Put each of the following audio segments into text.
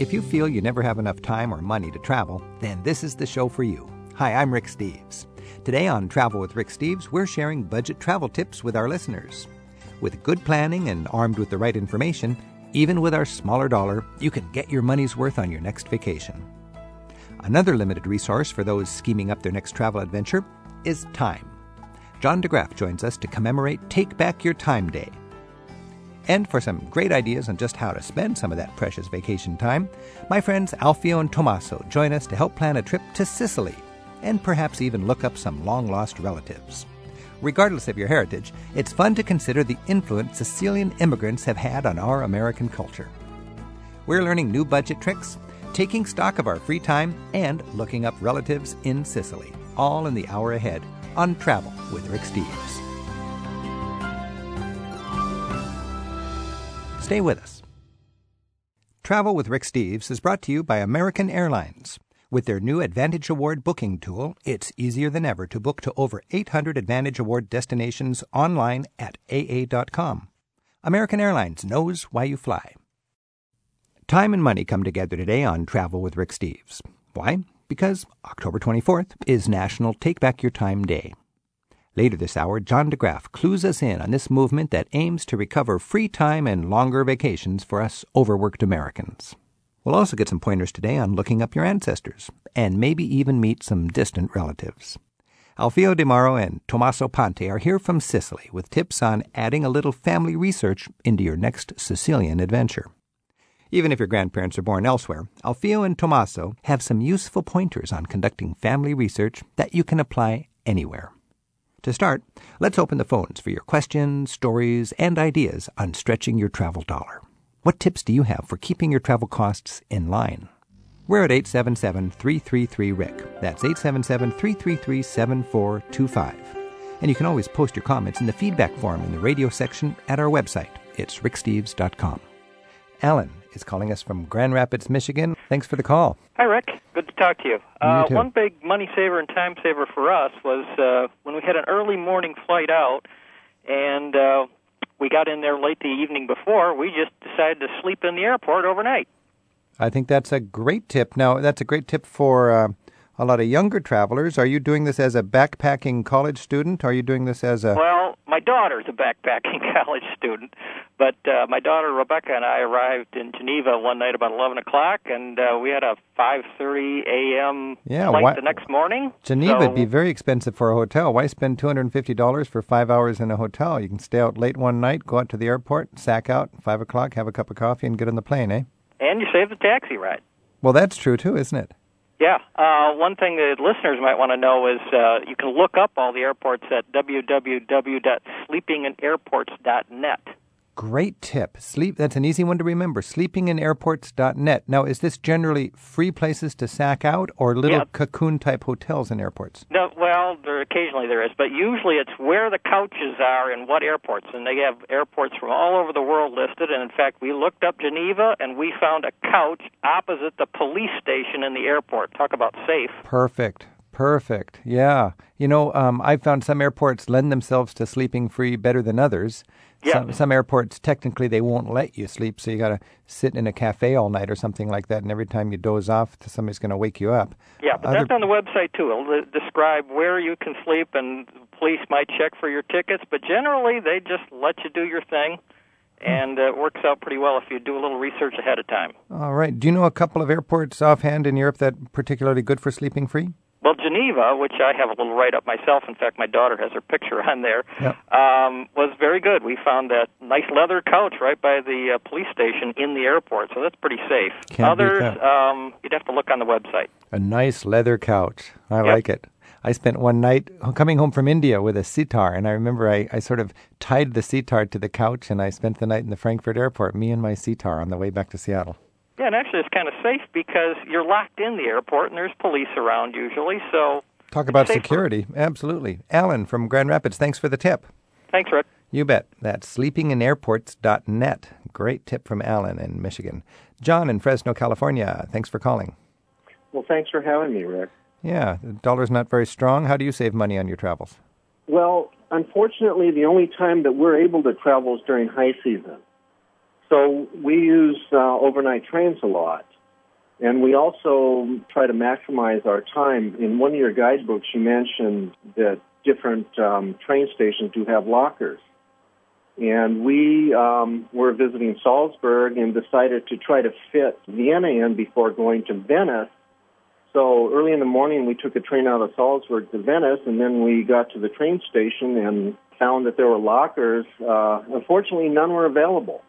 If you feel you never have enough time or money to travel, then this is the show for you. Hi, I'm Rick Steves. Today on Travel with Rick Steves, we're sharing budget travel tips with our listeners. With good planning and armed with the right information, even with our smaller dollar, you can get your money's worth on your next vacation. Another limited resource for those scheming up their next travel adventure is time. John de Graaf joins us to commemorate Take Back Your Time Day. And for some great ideas on just how to spend some of that precious vacation time, my friends Alfio and Tommaso join us to help plan a trip to Sicily and perhaps even look up some long lost relatives. Regardless of your heritage, it's fun to consider the influence Sicilian immigrants have had on our American culture. We're learning new budget tricks, taking stock of our free time, and looking up relatives in Sicily, all in the hour ahead on Travel with Rick Steves. Stay with us. Travel with Rick Steves is brought to you by American Airlines. With their new Advantage Award booking tool, it's easier than ever to book to over 800 Advantage Award destinations online at AA.com. American Airlines knows why you fly. Time and money come together today on Travel with Rick Steves. Why? Because October 24th is National Take Back Your Time Day. Later this hour, John de Graaf clues us in on this movement that aims to recover free time and longer vacations for us overworked Americans. We'll also get some pointers today on looking up your ancestors, and maybe even meet some distant relatives. Alfio Di Mauro and Tommaso Pante are here from Sicily with tips on adding a little family research into your next Sicilian adventure. Even if your grandparents are born elsewhere, Alfio and Tommaso have some useful pointers on conducting family research that you can apply anywhere. To start, let's open the phones for your questions, stories, and ideas on stretching your travel dollar. What tips do you have for keeping your travel costs in line? We're at 877 333 Rick. That's 877 333 7425. And you can always post your comments in the feedback form in the radio section at our website. It's ricksteves.com. Alan is calling us from Grand Rapids, Michigan. Thanks for the call. Hi, Rick. Good to talk to you. Uh, too. one big money saver and time saver for us was uh, when we had an early morning flight out, and uh, we got in there late the evening before. We just decided to sleep in the airport overnight. I think that's a great tip. Now, that's a great tip for uh, a lot of younger travelers. Are you doing this as a backpacking college student? Are you doing this as a. Well, my daughter's a backpacking college student, but uh, my daughter Rebecca and I arrived in Geneva one night about eleven o'clock, and uh, we had a five thirty a.m. Yeah, flight why- the next morning. Geneva so, would be very expensive for a hotel. Why spend $250 for five hours in a hotel? You can stay out late one night, go out to the airport, sack out, 5 o'clock, have a cup of coffee, and get on the plane, eh? and you save the taxi ride. Well, that's true too, isn't it? Yeah. Uh, one thing that listeners might want to know is uh, you can look up all the airports at www.sleepinginairports.net. Great tip. Sleep. That's an easy one to remember. Sleepinginairports.net. Now, is this generally free places to sack out, or little Yeah. cocoon type hotels in airports? No, well, there occasionally there is, but usually it's where the couches are and what airports, and they have airports from all over the world listed. And in fact, we looked up Geneva and we found a couch opposite the police station in the airport. Talk about safe. Perfect. Perfect. Yeah. You know, um, I've found some airports lend themselves to sleeping free better than others. Yeah. Some, some airports, technically, they won't let you sleep, so you got to sit in a cafe all night or something like that, and every time you doze off, somebody's going to wake you up. Yeah, but Other- that's on the website too. It'll describe where you can sleep, and police might check for your tickets. But generally, they just let you do your thing, and uh, it works out pretty well if you do a little research ahead of time. All right. Do you know a couple of airports offhand in Europe that are particularly good for sleeping free? Well, Geneva, which I have a little write up myself. In fact, my daughter has her picture on there. Yep. Um, was very good. We found that nice leather couch right by the uh, police station in the airport, so that's pretty safe. Can't beat Others, that. um, you'd have to look on the website. A nice leather couch. I Yep. like it. I spent one night coming home from India with a sitar, and I remember I, I sort of tied the sitar to the couch, and I spent the night in the Frankfurt airport, me and my sitar, on the way back to Seattle. Yeah, and actually, it's kind of safe because you're locked in the airport, and there's police around usually. So, Talk about security. Absolutely. Alan from Grand Rapids, thanks for the tip. thanks, Rick. You bet. That's sleepinginairports.net. Great tip from Alan in Michigan. John in Fresno, California, thanks for calling. Well, thanks for having me, Rick. Yeah, the dollar's not very strong. How do you save money on your travels? Well, unfortunately, the only time that we're able to travel is during high season. So we use uh, overnight trains a lot. And we also try to maximize our time. In one of your guidebooks, you mentioned that different um, train stations do have lockers. And we um, were visiting Salzburg and decided to try to fit Vienna in before going to Venice. So early in the morning, we took a train out of Salzburg to Venice, and then we got to the train station and found that there were lockers. Uh, unfortunately, none were available.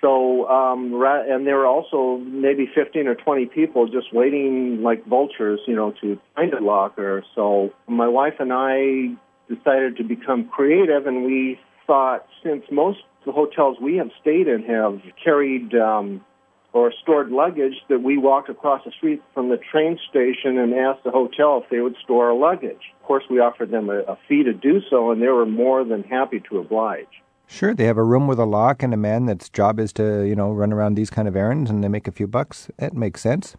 So, um, and there were also maybe 15 or 20 people just waiting like vultures, you know, to find a locker. So my wife and I decided to become creative and we thought since most the hotels we have stayed in have carried, um, or stored luggage that we walked across the street from the train station and asked the hotel if they would store our luggage. Of course, we offered them a, a fee to do so, and they were more than happy to oblige. Sure, they have a room with a lock and a man that's job is to, you know, run around these kind of errands and they make a few bucks. It makes sense.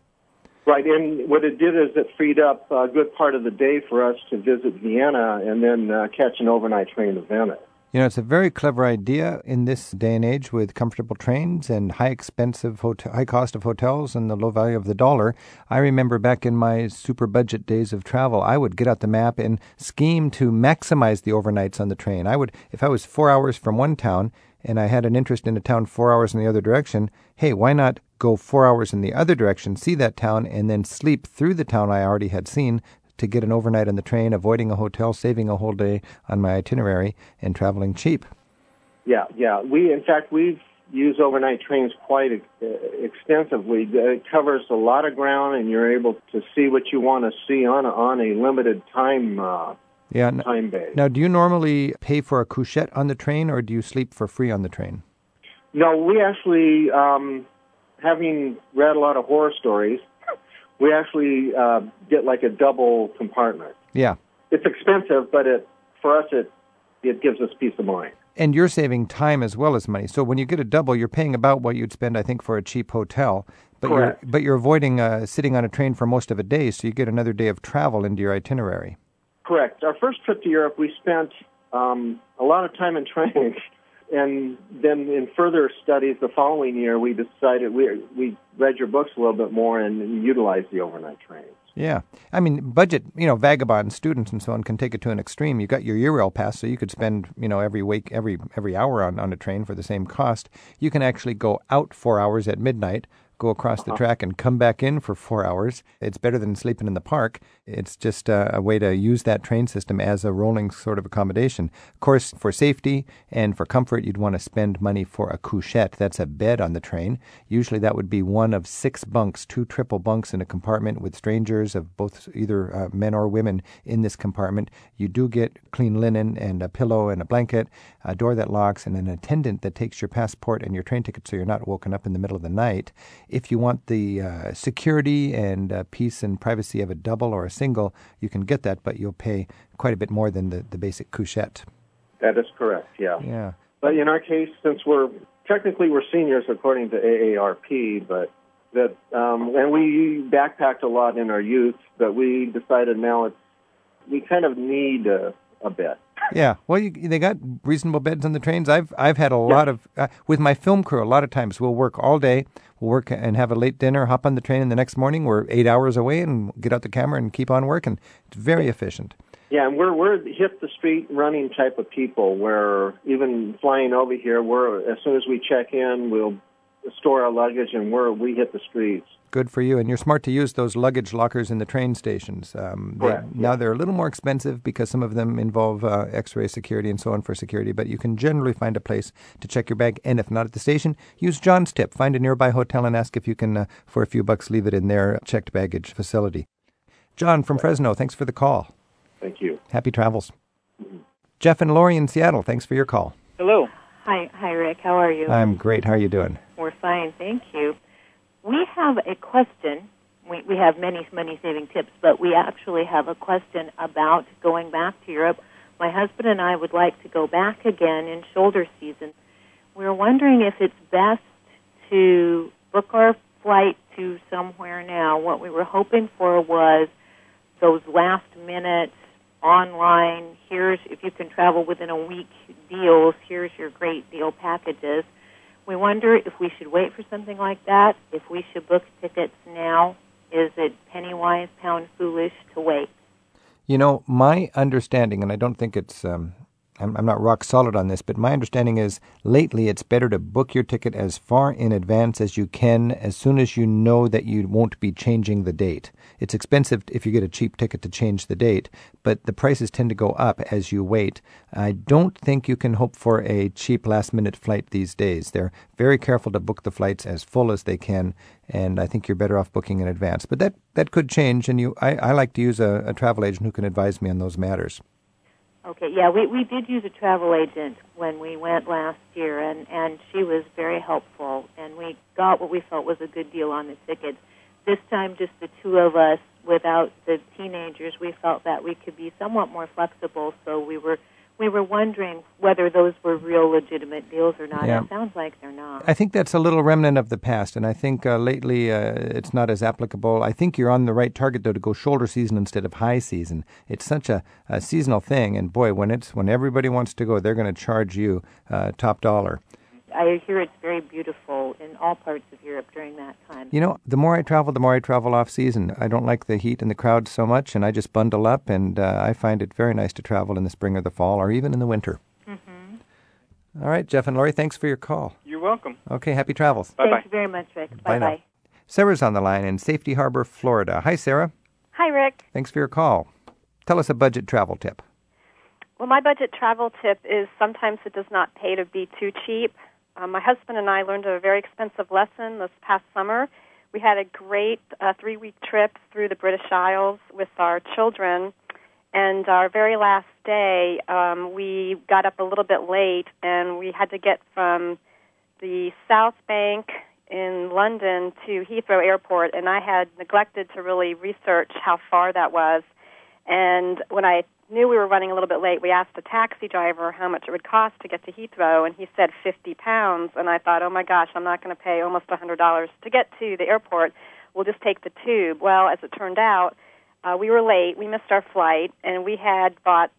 Right, and what it did is it freed up a good part of the day for us to visit Vienna and then uh, catch an overnight train to Venice. You know, it's a very clever idea in this day and age with comfortable trains and high expensive hotel, high cost of hotels and the low value of the dollar. I remember back in my super budget days of travel, I would get out the map and scheme to maximize the overnights on the train. I would, if I was four hours from one town and I had an interest in a town four hours in the other direction, hey, why not go four hours in the other direction, see that town, and then sleep through the town I already had seen to get an overnight on the train, avoiding a hotel, saving a whole day on my itinerary, and traveling cheap. Yeah, yeah. We, in fact, we've used overnight trains quite uh, extensively. It covers a lot of ground, and you're able to see what you want to see on a, on a limited time. Uh, yeah, time base. Now, do you normally pay for a couchette on the train, or do you sleep for free on the train? No, we actually, um, having read a lot of horror stories, we actually uh, get like a double compartment. Yeah, it's expensive, but it for us it it gives us peace of mind. And you're saving time as well as money. So when you get a double, you're paying about what you'd spend, I think, for a cheap hotel. But Correct. you're but you're avoiding uh, sitting on a train for most of a day, so you get another day of travel into your itinerary. Correct. Our first trip to Europe, we spent um, a lot of time in trains. And then in further studies the following year, we decided we we read your books a little bit more and, utilized the overnight trains. Yeah, I mean, budget, you know, vagabond students and so on can take it to an extreme. You got your Eurail pass, so you could spend, you know, every week, every every hour on on a train for the same cost. You can actually go out four hours at midnight, go across the uh-huh. track and come back in for four hours. It's better than sleeping in the park. It's just a, a, way to use that train system as a rolling sort of accommodation. Of course, for safety and for comfort, you'd want to spend money for a couchette. That's a bed on the train. Usually that would be one of six bunks, two triple bunks in a compartment with strangers of both either uh, men or women in this compartment. You do get clean linen and a pillow and a blanket, a door that locks, and an attendant that takes your passport and your train ticket so you're not woken up in the middle of the night. If you want the uh, security and uh, peace and privacy of a double or a single, you can get that, but you'll pay quite a bit more than the, the basic couchette. That is correct, yeah. Yeah. But in our case, since we're technically we're seniors according to AARP, but that um, and we backpacked a lot in our youth, but we decided now it's we kind of need a, a bed. Yeah, well, you, they got reasonable beds on the trains. I've I've had a yeah. lot of uh, with my film crew. A lot of times we'll work all day, we'll work and have a late dinner, hop on the train, and the next morning we're eight hours away and get out the camera and keep on working. It's very efficient. Yeah, and we're we're hit the street running type of people. Where even flying over here, we're as soon as we check in, we'll store our luggage and we're we hit the streets. Good for you. And you're smart to use those luggage lockers in the train stations. Um, they, yeah. Now they're a little more expensive because some of them involve uh, X-ray security and so on for security. But you can generally find a place to check your bag. And if not at the station, use John's tip. Find a nearby hotel and ask if you can, uh, for a few bucks, leave it in their checked baggage facility. John from Fresno, thanks for the call. Thank you. Happy travels. Mm-hmm. Jeff and Lori in Seattle, thanks for your call. Hello. Hi, hi, Rick. How are you? I'm great. How are you doing? We're fine, thank you. We have a question. We, we have many money saving tips, but we actually have a question about going back to Europe. My husband and I would like to go back again in shoulder season. We're wondering if it's best to book our flight to somewhere now. What we were hoping for was those last minute online, here's if you can travel within a week deals, here's your great deal packages We wonder if we should wait for something like that, if we should book tickets now. Is it penny wise, pound foolish to wait? You know, my understanding, and I don't think it's um, I'm, I'm not rock solid on this, but my understanding is lately it's better to book your ticket as far in advance as you can, as soon as you know that you won't be changing the date. It's expensive if you get a cheap ticket to change the date, but the prices tend to go up as you wait. I don't think you can hope for a cheap last minute flight these days. They're very careful to book the flights as full as they can, and I think you're better off booking in advance. But that, that could change, and you I, I like to use a, a travel agent who can advise me on those matters. Okay, yeah, we we did use a travel agent when we went last year, and and she was very helpful, and we got what we felt was a good deal on the tickets. This time, just the two of us without the teenagers, we felt that we could be somewhat more flexible. So we were we were wondering whether those were real legitimate deals or not. Yeah. It sounds like they're not. I think that's a little remnant of the past, and I think uh, lately uh, it's not as applicable. I think you're on the right target though to go shoulder season instead of high season. It's such a, a seasonal thing, and boy, when it's when everybody wants to go, they're going to charge you uh, top dollar. I hear it's very beautiful in all parts of Europe during that time. You know, the more I travel, the more I travel off season. I don't like the heat and the crowd so much, and I just bundle up, and uh, I find it very nice to travel in the spring or the fall, or even in the winter. Mm-hmm. All right, Jeff and Lori, thanks for your call. You're welcome. Okay, happy travels. Bye bye. Thank you very much, Rick. Bye Bye now. bye. Sarah's on the line in Safety Harbor, Florida. Hi, Sarah. Hi, Rick. Thanks for your call. Tell us a budget travel tip. Well, my budget travel tip is sometimes it does not pay to be too cheap. Um, my husband and I learned a very expensive lesson this past summer. We had a great uh, three week trip through the British Isles with our children. And our very last day, um, we got up a little bit late and we had to get from the South Bank in London to Heathrow Airport. And I had neglected to really research how far that was. And when I knew we were running a little bit late, we asked the taxi driver how much it would cost to get to Heathrow, and he said 50 pounds. And I thought, oh my gosh, I'm not going to pay almost a $100 to get to the airport. We'll just take the tube. Well, as it turned out, uh, we were late. We missed our flight, and we had bought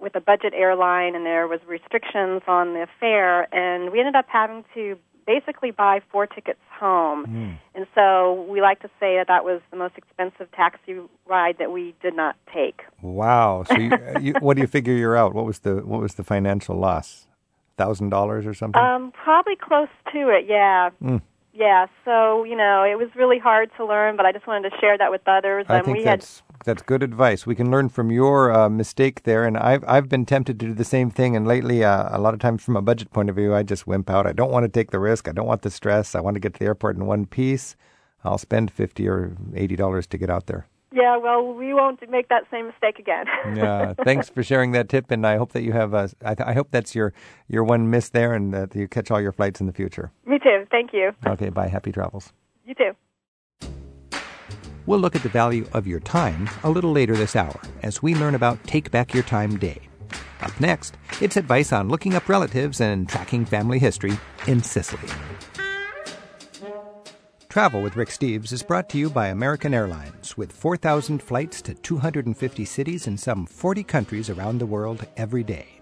with a budget airline, and there was restrictions on the fare, and we ended up having to basically buy four tickets home. And so we like to say that that was the most expensive taxi ride that we did not take. Wow. So, you, you, what do you figure you're out? What was the what was the financial loss? Thousand dollars or something? Um, probably close to it, yeah. Mm. Yeah, so, you know, it was really hard to learn, but I just wanted to share that with others. I and think we had that's that's good advice. We can learn from your uh, mistake there, and I've I've been tempted to do the same thing. And lately, uh, a lot of times, from a budget point of view, I just wimp out. I don't want to take the risk. I don't want the stress. I want to get to the airport in one piece. I'll spend fifty or eighty dollars to get out there. Yeah, well, we won't make that same mistake again. Yeah, thanks for sharing that tip, and I hope that you have. A, I, th- I hope that's your your one miss there, and that you catch all your flights in the future. Me too. Thank you. Okay, bye. Happy travels. You too. We'll look at the value of your time a little later this hour as we learn about Take Back Your Time Day. Up next, it's advice on looking up relatives and tracking family history in Sicily. Travel with Rick Steves is brought to you by American Airlines with 4,000 flights to 250 cities in some 40 countries around the world every day.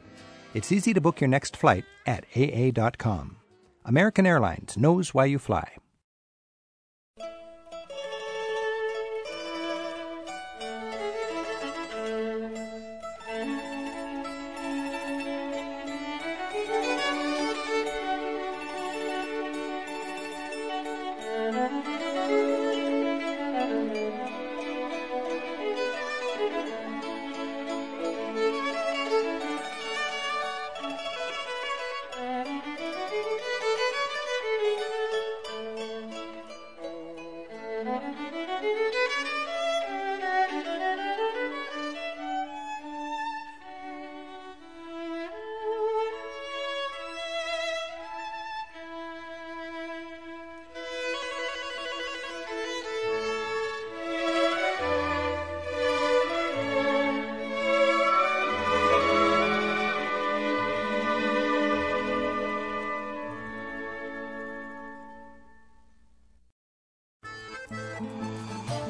It's easy to book your next flight at AA.com. American Airlines knows why you fly.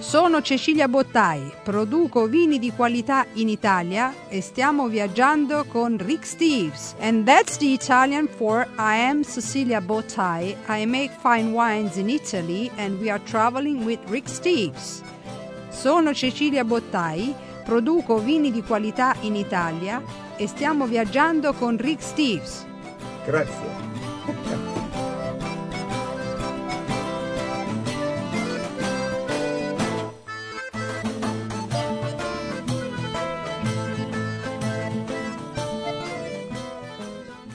Sono Cecilia Bottai, produco vini di qualità in Italia e stiamo viaggiando con Rick Steves. And that's the Italian for I am Cecilia Bottai. I make fine wines in Italy and we are traveling with Rick Steves. Sono Cecilia Bottai, produco vini di qualità in Italia e stiamo viaggiando con Rick Steves. Grazie.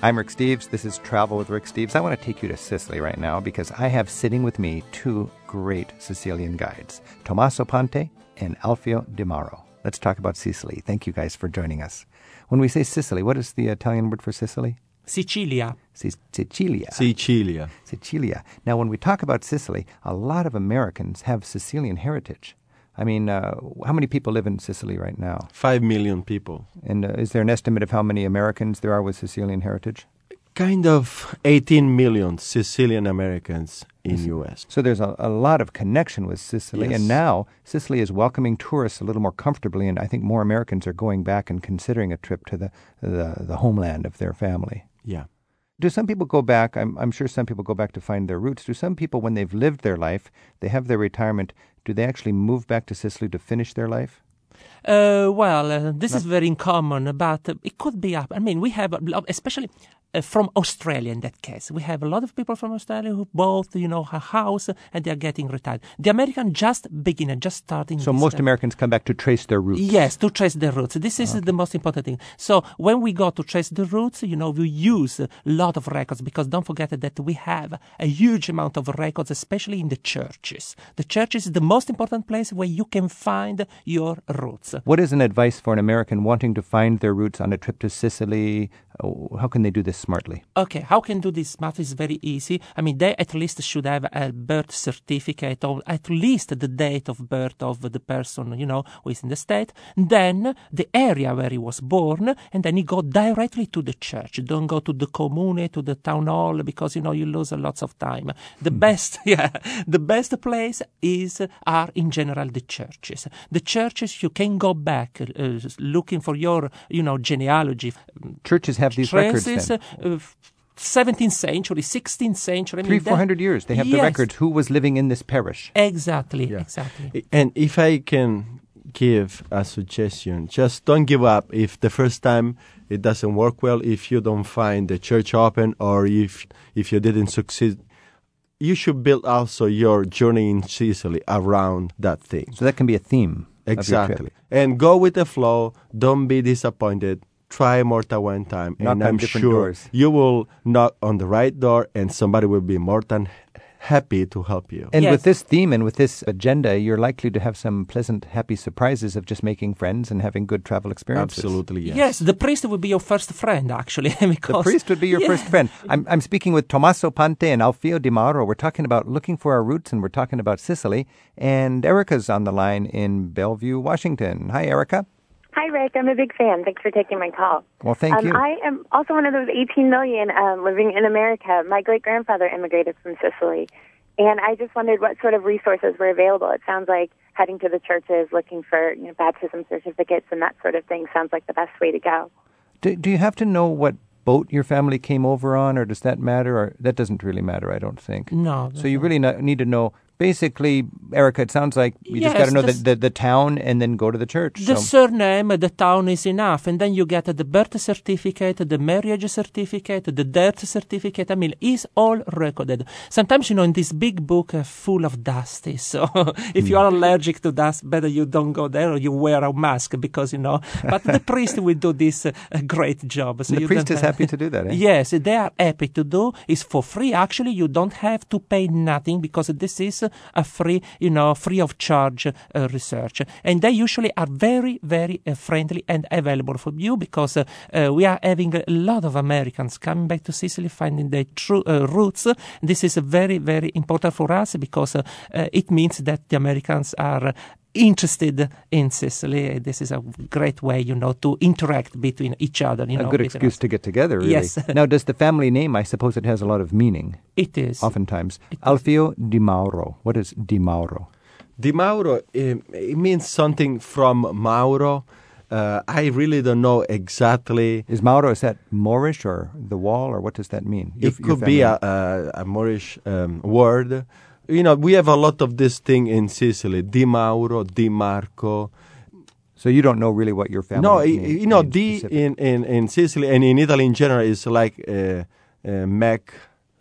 I'm Rick Steves. This is Travel with Rick Steves. I want to take you to Sicily right now because I have sitting with me two great Sicilian guides, Tommaso Pante and Alfio Di Mauro. Let's talk about Sicily. Thank you guys for joining us. When we say Sicily, what is the Italian word for Sicily? Sicilia. Si- Sicilia. Sicilia. Sicilia. Now, when we talk about Sicily, a lot of Americans have Sicilian heritage. I mean, uh, how many people live in Sicily right now? Five million people. And uh, is there an estimate of how many Americans there are with Sicilian heritage? Kind of 18 million Sicilian Americans in U.S. So there's a, a lot of connection with Sicily, Yes. and now Sicily is welcoming tourists a little more comfortably, and I think more Americans are going back and considering a trip to the the, the homeland of their family. Yeah. Do some people go back? I'm, I'm sure some people go back to find their roots. Do some people, when they've lived their life, they have their retirement, do they actually move back to Sicily to finish their life? Uh, well, uh, this is very common, but uh, it could be up. I mean, we have, especially from Australia in that case, we have a lot of people from Australia who both, you know, a house and they are getting retired. The American just beginning, just starting. So most uh, Americans come back to trace their roots. Yes, to trace the roots. This is the most important thing. So when we go to trace the roots, you know, we use a lot of records because don't forget that we have a huge amount of records, especially in the churches. The church is the most important place where you can find your roots. What is an advice for an American wanting to find their roots on a trip to Sicily? Oh, How can they do this smartly? Okay, how can do this math is very easy. I mean, they at least should have a birth certificate or at least the date of birth of the person, you know, who is in the state. Then the area where he was born, and then he go directly to the church. Don't go to the commune, to the town hall, because, you know, you lose a lots of time. The best, yeah, the best place is, are in general the churches. The churches, you can go back uh, looking for your, you know, genealogy, Churches have these records then. uh, 17th century, 16th century. I mean, Three, four hundred years. They have the Yes, records. Who was living in this parish? Exactly, Yeah. exactly. And if I can give a suggestion, just don't give up if the first time it doesn't work well, if you don't find the church open or if if you didn't succeed. You should build also your journey in Sicily around that thing. So that can be a theme. of your Exactly. trip. And go with the flow. Don't be disappointed. Try more than one time. Knock and I'm sure doors. you will knock on the right door and somebody will be more than happy to help you. And Yes. with this theme and with this agenda, you're likely to have some pleasant, happy surprises of just making friends and having good travel experiences. Absolutely, yes. Yes. the priest will be your first friend, actually. because The priest would be your Yeah. first friend. I'm, I'm speaking with Tommaso Pante and Alfio Di Mauro. We're talking about looking for our roots and we're talking about Sicily. And Erica's on the line in Bellevue, Washington. Hi, Erica. Hi, Rick. I'm a big fan. Thanks for taking my call. Well, thank um, you. I am also one of those 18 million um, living in America. My great grandfather immigrated from Sicily, and I just wondered what sort of resources were available. It sounds like heading to the churches, looking for you know, baptism certificates, and that sort of thing sounds like the best way to go. Do, do you have to know what boat your family came over on, or does that matter? Or that doesn't really matter, I don't think. No. So you really no- need to know. Basically, Erica, it sounds like you just got to know the, the, the town and then go to the church. The so. surname, the town is enough, and then you get the birth certificate, the marriage certificate, the death certificate. I mean, it's all recorded. Sometimes, you know, in this big book uh, full of dust, so if you are allergic to dust, better you don't go there or you wear a mask because you know. But the priest will do this uh, great job. So the you priest is happy to do that. Eh? Yes, they are happy to do. It's for free. Actually, you don't have to pay nothing because this is a free, you know, free of charge uh, research. And they usually are very, very uh, friendly and available for you because uh, uh, we are having a lot of Americans coming back to Sicily, finding their true uh, roots. This is very, very important for us because uh, it means that the Americans are interested in Sicily. This is a great way, you know, to interact between each other. You a know, good excuse us. to get together, really. Yes. now, does the family name, I suppose it has a lot of meaning, It is. oftentimes. Alfio Di Mauro. What is Di Mauro? Di Mauro, eh, it means something from Mauro. Uh, I really don't know exactly. Is Mauro, is that Moorish or the wall, or what does that mean? Your- it your could be a, a, a Moorish um, word. You know, we have a lot of this thing in Sicily. Di Mauro, Di Marco. So you don't know really what your family No, i- mean- you know, means Di in, in, in Sicily and in Italy in general is like uh, uh, Mac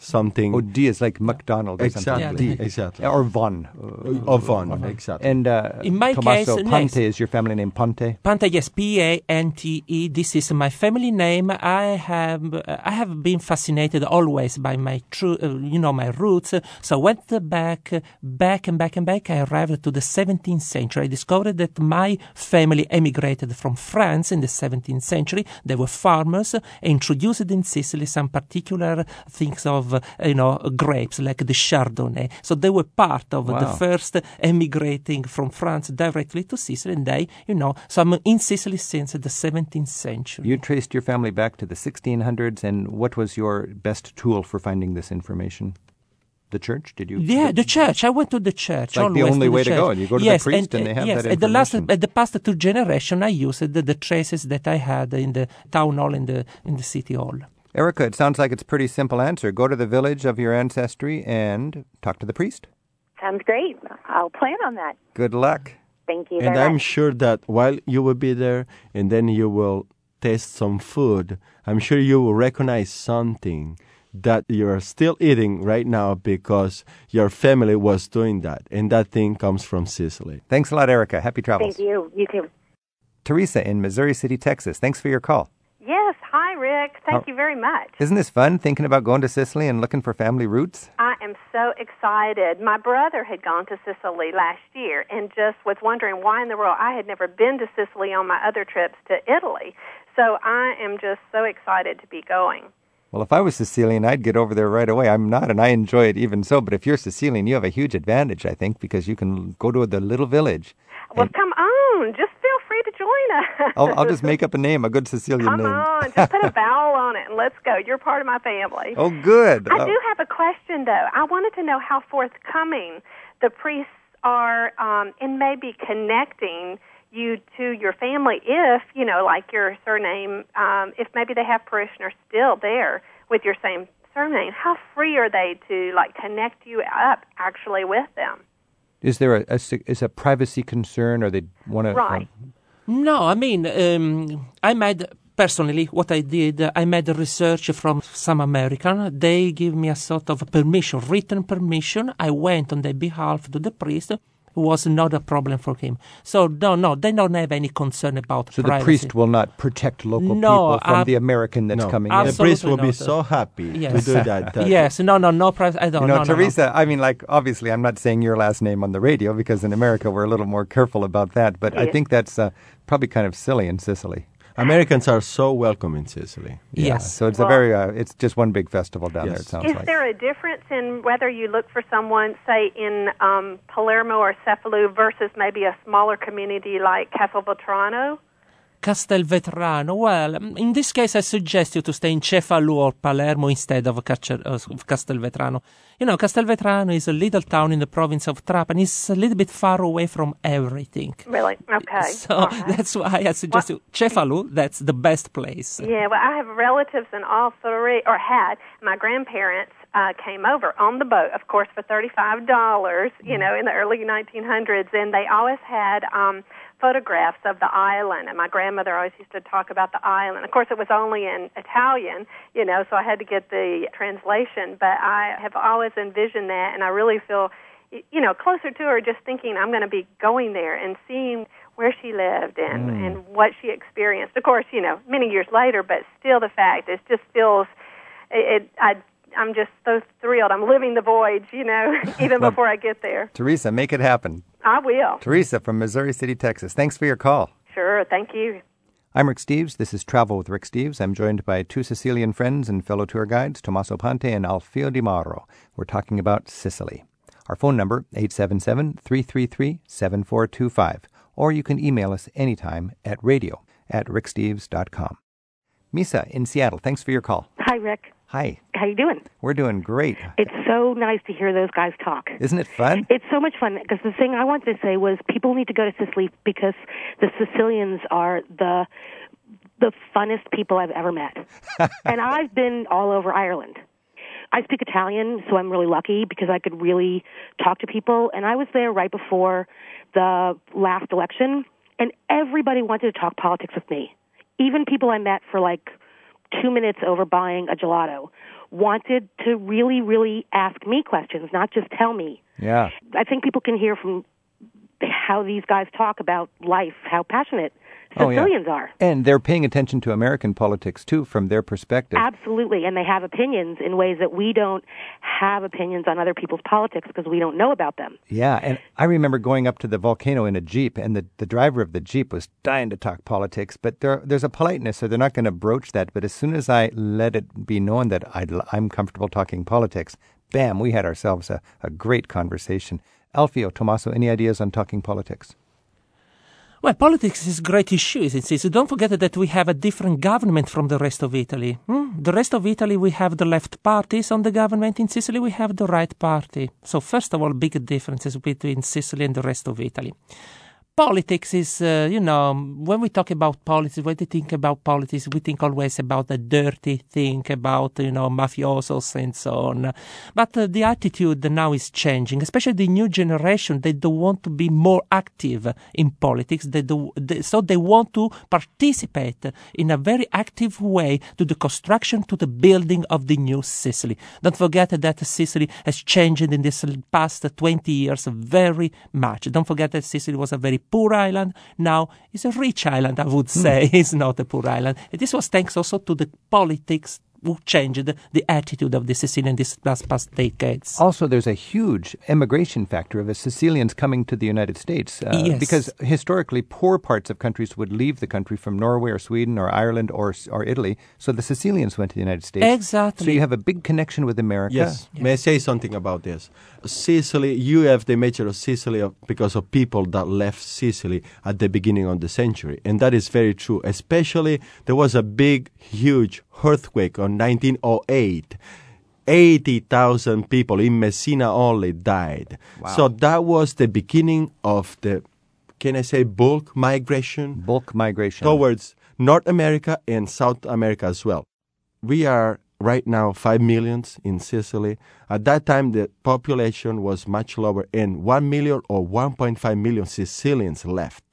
something. Oh, D is like McDonald or something. exactly, Yeah. D. exactly. Or Von. uh, Of Von, exactly. And uh, In my Tommaso case, Pante yes. is your family name, Ponte? Pante, yes, P A N T E. This is my family name. I have uh, I have been fascinated always by my true, uh, you know, my roots. So I went back, back and back and back. I arrived to the 17th century. I discovered that my family emigrated from France in the 17th century. They were farmers, introduced in Sicily some particular things of, you know, grapes like the Chardonnay. So they were part of the first emigrating from France directly to Sicily, and they, you know, so I'm in Sicily since the 17th century. You traced your family back to the 1600s, and what was your best tool for finding this information? The church? Did you? yeah, the church. I went to the church. like the only to way to go. You go to the priest and uh, they have yes, that at the last, information. at the past two generations, I used the, the traces that I had in the town hall in the in the city hall. Erica, it sounds like it's a pretty simple answer. Go to the village of your ancestry and talk to the priest. Sounds great. I'll plan on that. Good luck. Thank you and I'm much. sure that while you will be there and then you will taste some food, I'm sure you will recognize something that you're still eating right now because your family was doing that. And that thing comes from Sicily. Thanks a lot, Erica. Happy travels. Thank you. You too. Teresa in Missouri City, Texas. Thanks for your call. Hi, Rick. Thank you very much. Isn't this fun thinking about going to Sicily and looking for family roots? I am so excited. My brother had gone to Sicily last year and just was wondering why in the world I had never been to Sicily on my other trips to Italy. So I am just so excited to be going. Well, if I was Sicilian, I'd get over there right away. I'm not, and I enjoy it even so. But if you're Sicilian, you have a huge advantage, I think, because you can go to the little village. Well, And come on. Just feel free to join us. I'll, I'll just make up a name, a good Sicilian Come name. on. Just put a vowel on it and let's go. You're part of my family. Oh, good. I Uh, do have a question, though. I wanted to know how forthcoming the priests are um, in maybe connecting you to your family if, you know, like your surname, um, if maybe they have parishioners still there with your same surname. How free are they to, like, connect you up actually with them? is there a, a is a privacy concern, or they want to? Right. No, I mean, um, I made personally what I did. I made research from some American. They give me a sort of permission, written permission. I went on their behalf to the priest. It was not a problem for him. So no, no, they don't have any concern about so the priest will not protect local No, people from ab- the American that's no, coming the in. Absolutely priest will be so happy Yes. to do that. that Yes, no, no, no privacy. I don't You know, no, no, no. Teresa, I mean, like, obviously, I'm not saying your last name on the radio because in America we're a little more careful about that, but I think that's uh, probably kind of silly in Sicily. Americans are so welcome in Sicily. Yes. So it's a very, uh, it's just one big festival down there, it Yes. sounds Is like. there a difference in whether you look for someone, say, in um, Palermo or Cefalù versus maybe a smaller community like Castelvetrano? Castelvetrano. Well, mm, in this case, I suggest you to stay in Cefalù or Palermo instead of uh, of Castelvetrano. You know, Castelvetrano is a little town in the province of Trapani. It's a little bit far away from everything. Really? Okay. So right. that's why I suggest you Cefalù. That's the best place. Yeah, well, I have relatives in all three, or had. My grandparents uh, came over on the boat, of course, for thirty-five dollars. You know, in the early 1900s, and they always had um, photographs of the island. And my grandmother always used to talk about the island. Of course, it was only in Italian, you know, so I had to get the translation. But I have always envisioned that, and I really feel, you know, closer to her. Just thinking, I'm going to be going there and seeing where she lived and mm. and what she experienced. Of course, you know, many years later, but still, the fact it just feels it. it I I'm just so thrilled. I'm living the voyage, you know, even Well- before I get there. Teresa, make it happen. I will. Teresa from Missouri City, Texas. Thanks for your call. Sure. Thank you. I'm Rick Steves. This is Travel with Rick Steves. I'm joined by two Sicilian friends and fellow tour guides, Tommaso Pante and Alfio Di Mauro. We're talking about Sicily. Our phone number, 877-333-7425. Or you can email us anytime at radio at ricksteves.com. Misa in Seattle, thanks for your call. Hi, Rick. Hi. How you doing? We're doing great. It's so nice to hear those guys talk. Isn't it fun? It's so much fun because the thing I wanted to say was people need to go to Sicily because the Sicilians are the the funnest people I've ever met. and I've been all over Ireland. I speak Italian, so I'm really lucky because I could really talk to people. And I was there right before the last election, and everybody wanted to talk politics with me. Even people I met for like two minutes over buying a gelato wanted to really, really ask me questions, not just tell me. Yeah. I think people can hear from how these guys talk about life, how passionate Oh, yeah. Sicilians are. And they're paying attention to American politics too, from their perspective. Absolutely, and they have opinions in ways that we don't have opinions on other people's politics because we don't know about them. Yeah, and I remember going up to the volcano in a jeep, and the, the driver of the jeep was dying to talk politics, but there, there's a politeness, so they're not going to broach that. But as soon as I let it be known that I'd, I'm comfortable talking politics, bam, we had ourselves a, a great conversation. Alfio, Tommaso, any ideas on talking politics? Well, politics is a great issue in Sicily. Don't forget that we have a different government from the rest of Italy. Hmm? The rest of Italy, we have the left parties on the government. In Sicily, we have the right party. So, first of all, big differences between Sicily and the rest of Italy politics is, uh, you know, when we talk about politics, when we think about politics, we think always about the dirty thing, about, you know, mafiosos and so on. But uh, the attitude now is changing, especially the new generation. They don't want to be more active in politics. They do, they, so they want to participate in a very active way to the construction, to the building of the new Sicily. Don't forget that Sicily has changed in this past 20 years very much. Don't forget that Sicily was a very poor island. Now it's a rich island, I would say. Mm. it's not a poor island. And this was thanks also to the politics changed the attitude of the Sicilian these last past decades. Also, there's a huge immigration factor of the Sicilians coming to the United States. Uh, yes. Because historically, poor parts of countries would leave the country from Norway or Sweden or Ireland or, or Italy. So the Sicilians went to the United States. Exactly. So you have a big connection with America. Yes. yes. May I say something about this? Sicily, you have the image of Sicily because of people that left Sicily at the beginning of the century. And that is very true. Especially, there was a big, huge earthquake on 1908. 80,000 people in Messina only died. Wow. So that was the beginning of the, can I say, bulk migration? Bulk migration. Towards North America and South America as well. We are right now 5 millions in Sicily. At that time, the population was much lower, and 1 million or 1.5 million Sicilians left.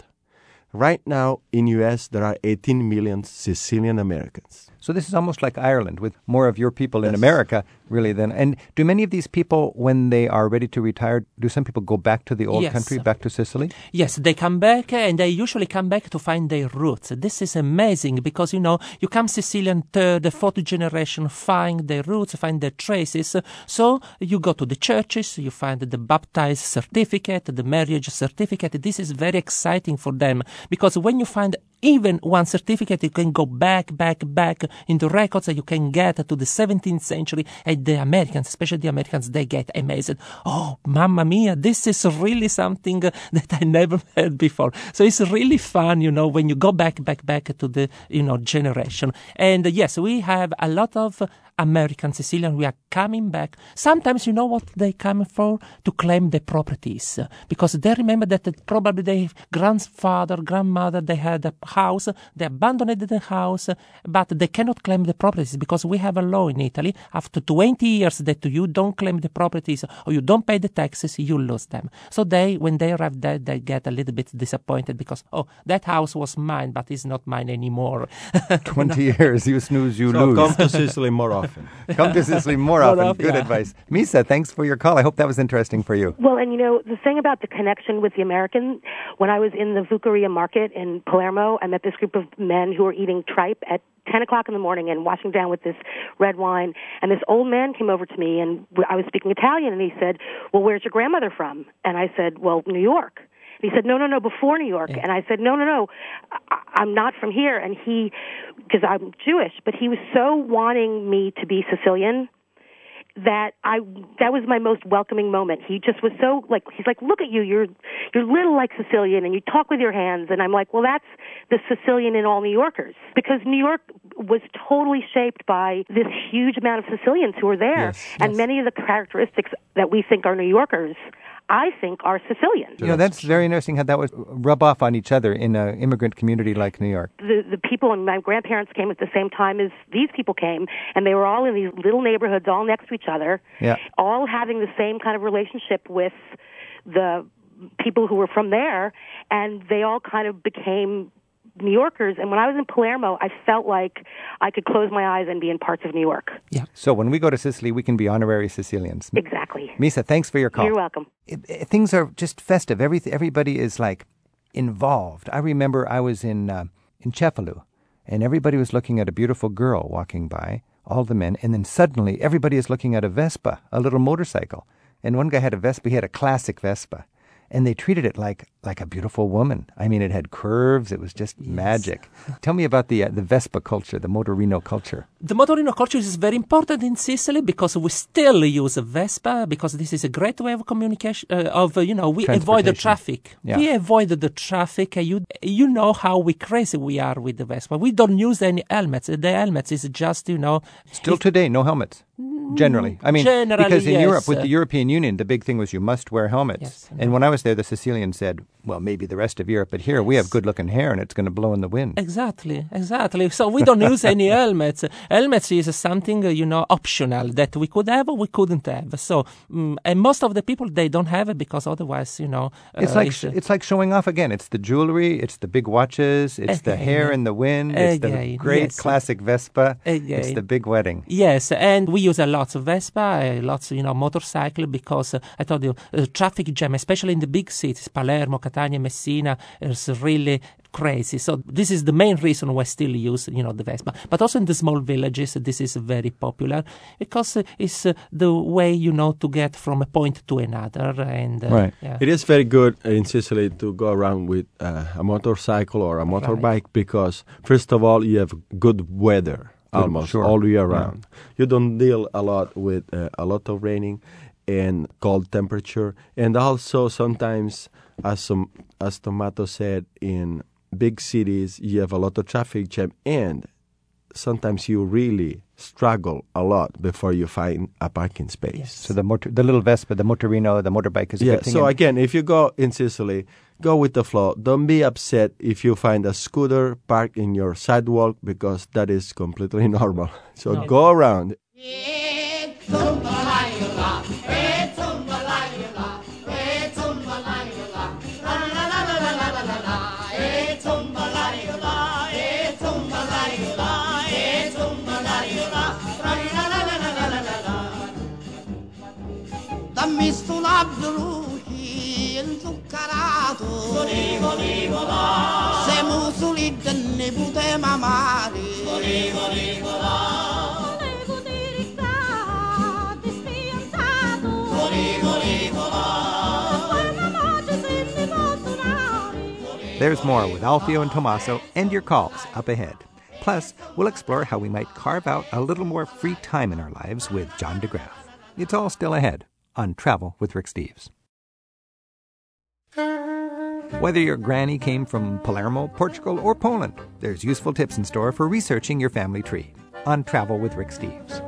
Right now in US there are 18 million Sicilian Americans. So this is almost like Ireland with more of your people yes. in America really than and do many of these people when they are ready to retire do some people go back to the old yes. country back to Sicily? Yes, they come back and they usually come back to find their roots. This is amazing because you know you come Sicilian third, fourth generation find their roots, find their traces. So you go to the churches, you find the baptized certificate, the marriage certificate. This is very exciting for them because when you find even one certificate, you can go back, back, back in the records that you can get to the 17th century. And the Americans, especially the Americans, they get amazed. Oh, mamma mia, this is really something that I never heard before. So it's really fun, you know, when you go back, back, back to the, you know, generation. And yes, we have a lot of American Sicilian, we are coming back. Sometimes you know what they come for? To claim the properties. Because they remember that uh, probably their grandfather, grandmother, they had a house, they abandoned the house, but they cannot claim the properties because we have a law in Italy. After 20 years that you don't claim the properties or you don't pay the taxes, you lose them. So they, when they arrive there, they get a little bit disappointed because, oh, that house was mine, but it's not mine anymore. 20 years, you snooze, you so lose. come to Sicily more often often. Come to Sicily more, more often. often. Good yeah. advice. Misa, thanks for your call. I hope that was interesting for you. Well, and you know, the thing about the connection with the American, when I was in the Vucciria market in Palermo, I met this group of men who were eating tripe at 10 o'clock in the morning and washing down with this red wine. And this old man came over to me, and I was speaking Italian, and he said, Well, where's your grandmother from? And I said, Well, New York. And he said, no, no, no, before New York. Yeah. And I said, no, no, no, I, I'm not from here. And he, because I'm Jewish, but he was so wanting me to be Sicilian that I that was my most welcoming moment. He just was so like he's like, look at you, you're you're little like Sicilian, and you talk with your hands, and I'm like, well, that's the Sicilian in all New Yorkers because New York was totally shaped by this huge amount of Sicilians who were there, Yes, and yes. many of the characteristics that we think are New Yorkers. I think are Sicilian. You know, that's very interesting how that would rub off on each other in an immigrant community like New York. the the people and my grandparents came at the same time as these people came and they were all in these little neighborhoods all next to each other Yeah. all having the same kind of relationship with the people who were from there and they all kind of became New Yorkers and when I was in Palermo I felt like I could close my eyes and be in parts of New York Yeah. So when we go to Sicily, we can be honorary Sicilians. exactly Misa, thanks for your call. you're welcome it, it- things are just festive. Every, everybody is like involved. I remember I was in uh, in Cefalu, and everybody was looking at a beautiful girl walking by, all the men, and then suddenly everybody is looking at a Vespa, a little motorcycle, and one guy had a Vespa. He had a classic Vespa, and they treated it like like a beautiful woman. I mean, it had curves. It was just magic. Tell me about the uh, the Vespa culture, the Motorino culture. The motorino culture is very important in Sicily because we still use a Vespa because this is a great way of communication. Uh, of uh, you know, we avoid the traffic. Yeah. We avoid the traffic. You you know how we crazy we are with the Vespa. We don't use any helmets. The helmets is just you know Still today, no helmets. Generally, I mean, Generally, because in yes, Europe, with the European Union, the big thing was you must wear helmets. Yes, and when I was there, the Sicilian said, "Well, maybe the rest of Europe, but here we have good-looking hair, and it's going to blow in the wind." Exactly, exactly. So we don't use any helmets. Helmets is something you know optional that we could have or we couldn't have. So mm and most of the people they don't have it because otherwise you know It's uh, like uh, it's like showing off again. It's the jewelry, it's the big watches, it's the hair in the wind, it's the great yes. classic Vespa, it's the big wedding. Yes, and we use a lot of Vespa, lots, of you know, motorcycle because uh, I told you, uh, traffic jam, especially in the big cities, Palermo, Catania, Messina, is really crazy. So this is the main reason why I still use, you know, the Vespa. But also in the small villages, this is very popular because it's uh, the way, you know, to get from a point to another. And uh, yeah. It is very good in Sicily to go around with uh, a motorcycle or a motorbike because, first of all, you have good weather almost sure. all year Yeah. round. You don't deal a lot with uh, a lot of raining and cold temperature, and also sometimes, as some, as Tommaso said, in big cities you have a lot of traffic jam and sometimes you really struggle a lot before you find a parking space. So the motor, the little Vespa, the Motorino, the motorbike is a Yeah, good thing. so and- again, if you go in Sicily, go with the flow. Don't be upset if you find a scooter parked in your sidewalk because that is completely normal. So No. go around. Dammi sto labbro inzuccarato Volivo, livo, là Se musoli ne potemo amare Volivo, livo, là Volevo dire che spiantato Volivo, livo, là Poi mamma ci sente fortunare There's more with Alfio and Tommaso and your calls up ahead. Plus, we'll explore how we might carve out a little more free time in our lives with John de Graaf. It's all still ahead on Travel with Rick Steves. Whether your granny came from Palermo, Portugal, or Poland, there's useful tips in store for researching your family tree on Travel with Rick Steves.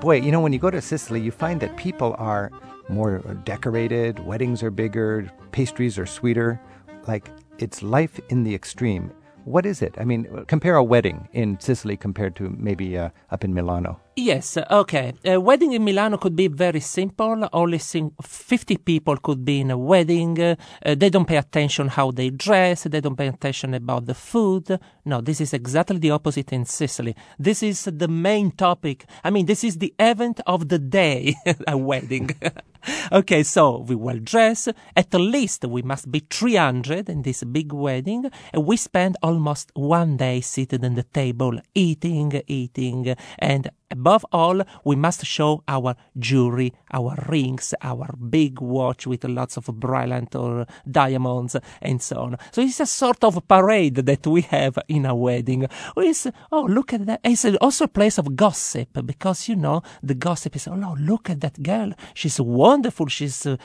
Boy, you know, when you go to Sicily, you find that people are more decorated, weddings are bigger, pastries are sweeter. Like, it's life in the extreme. What is it? I mean, compare a wedding in Sicily compared to maybe uh, up in Milano. Yes, uh, okay. A wedding in Milano could be very simple. Only sing- 50 people could be in a wedding. Uh, they don't pay attention how they dress. They don't pay attention about the food. No, this is exactly the opposite in Sicily. This is the main topic. I mean, this is the event of the day, a wedding. okay, so we well dress. At least we must be 300 in this big wedding. We spend almost one day seated at the table, eating, eating, and above all, we must show our jewelry, our rings, our big watch with lots of brilliant or diamonds, and so on. So it's a sort of parade that we have in a wedding. It's, oh, look at that. It's also a place of gossip because, you know, the gossip is, oh, look at that girl. She's wonderful. She's, uh,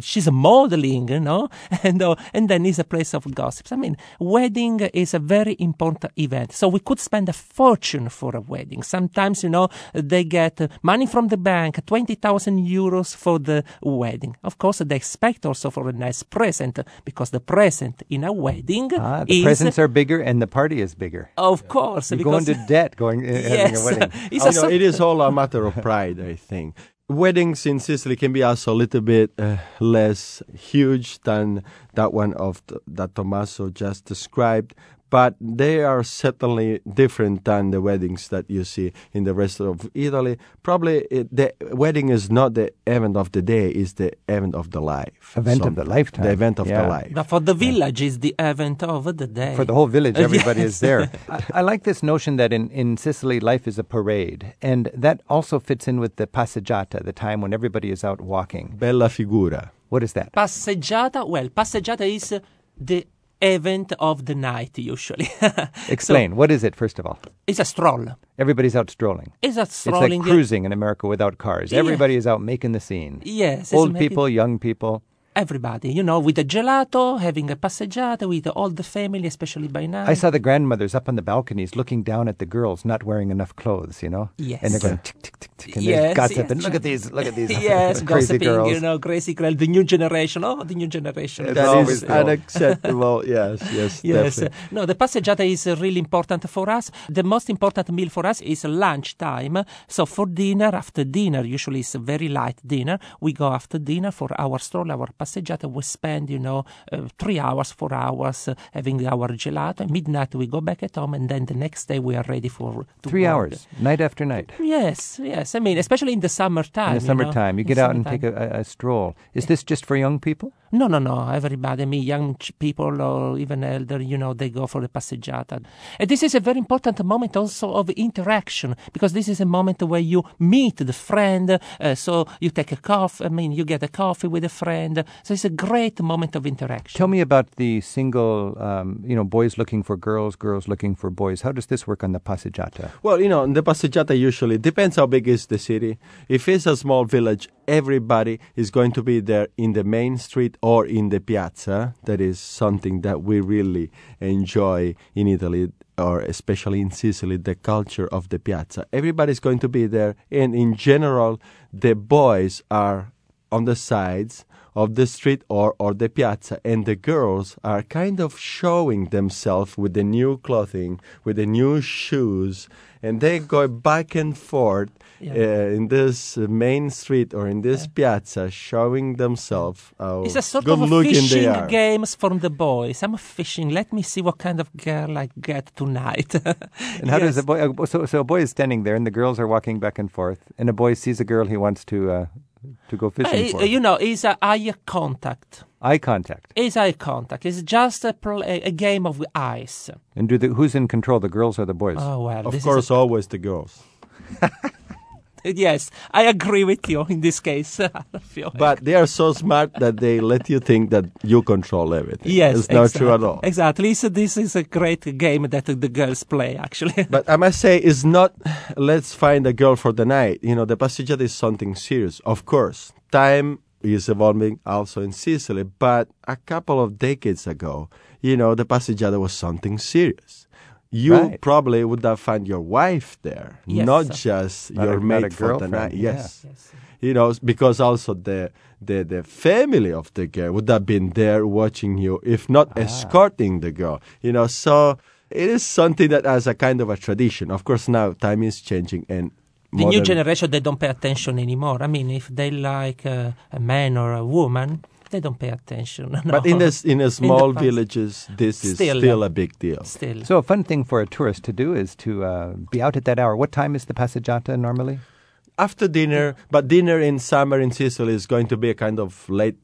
she's modeling, you know, and, uh, and then it's a place of gossips. I mean, wedding is a very important event. So we could spend a fortune for a wedding. Sometimes, you know, they get uh, money from the bank, 20,000 euros for the wedding. Of course, they expect also for a nice present because the present in a wedding Ah, the is, presents are bigger and the party is bigger. of course, You go because into debt going uh, having Yes. a wedding. It's You a know, it is all a matter of pride, I think. Weddings in Sicily can be also a little bit uh, less huge than that one of th- that Tommaso just described, but they are certainly different than the weddings that you see in the rest of Italy. Probably it, the wedding is not the event of the day; is the event of the life. Event of the lifetime. The event of Yeah. the life. But for the village is the event of the day. For the whole village, everybody yes. is there. I, I like this notion that in, in Sicily, life is a parade. And that also fits in with the passeggiata, the time when everybody is out walking. Bella figura. What is that? Passeggiata, well, passeggiata is the event of the night usually. Explain. what is it, first of all? it's a stroll. Everybody's out strolling. It's a strolling. It's like cruising in America without cars. Yeah. Everybody is out making the scene. Yes, Old making- people, young people. Everybody, you know, with a gelato, having a passeggiata with all the family, especially by now. I saw the grandmothers up on the balconies looking down at the girls not wearing enough clothes, you know? Yes. And they're going tick, tick, tick, and Yes, gossiping. yes. Look at these, look at these yes, crazy gossiping, girls. you know, crazy girl, the new generation. Oh, the new generation. It's That is cool. unacceptable. yes, yes, Yes. definitely. No, the passeggiata is really important for us. The most important meal for us is lunch time. So for dinner, after dinner, usually it's a very light dinner. We go after dinner for our stroll, our passeggiata. We spend, you know, uh, three hours, four hours uh, having our gelato. At midnight we go back at home, and then the next day we are ready for Three work. hours, night after night. Yes, yes. I mean, especially in the summertime. In the you know, summertime, you in get out and take a, a, a stroll. Is this just for young people? No, no, no. Everybody, me, young people or even elder, you know, they go for the passeggiata. And this is a very important moment also of interaction because this is a moment where you meet the friend. Uh, so you take a coffee, I mean, you get a coffee with a friend. So it's a great moment of interaction. Tell me about the single, um, you know, boys looking for girls, girls looking for boys. How does this work on the passeggiata? Well, you know, in the passeggiata usually depends how big is the city. If it's a small village, everybody is going to be there in the main street or in the piazza. That is something that we really enjoy in Italy or especially in Sicily, the culture of the piazza. Everybody's going to be there, and in general, the boys are on the sides of the street or, or the piazza, and the girls are kind of showing themselves with the new clothing, with the new shoes, and they go back and forth Yeah. uh, in this uh, main street or in this piazza, showing themselves how It's a sort good of a looking fishing games from the boys. I'm fishing. Let me see what kind of girl I get tonight. And how does a boy? So, so a boy is standing there, and the girls are walking back and forth, and a boy sees a girl he wants to uh, to go fishing Uh, for. you know, it's a eye contact. Eye contact. It's eye contact. It's just a, pl- a, a game of eyes. And do the who's in control? The girls or the boys? Oh well. Of this is course, always the girls. yes, I agree with you in this case. Like- But they are so smart that they let you think that you control everything. yes, it's not exactly. true at all. Exactly. So this is a great game that the girls play. Actually. But I must say, it's not let's find a girl for the night. You know, the passeggiata is something serious. Of course, time is evolving also in Sicily, but a couple of decades ago, you know, the passeggiata was something serious. You Right. probably would have found your wife there, Yes. not just Not your a- mate for the night. yeah. Yes. You know, because also the, the the family of the girl would have been there watching you, if not Ah. escorting the girl. You know, so it is something that has a kind of a tradition. Of course, now time is changing and the new generation they don't pay attention anymore. I mean, if they like uh, a man or a woman, they don't pay attention. No. But in this in a the small past. villages, this is Still, still, a big deal. Still. So a fun thing for a tourist to do is to uh, be out at that hour. What time is the passeggiata normally? After dinner, but dinner in summer in Sicily is going to be a kind of late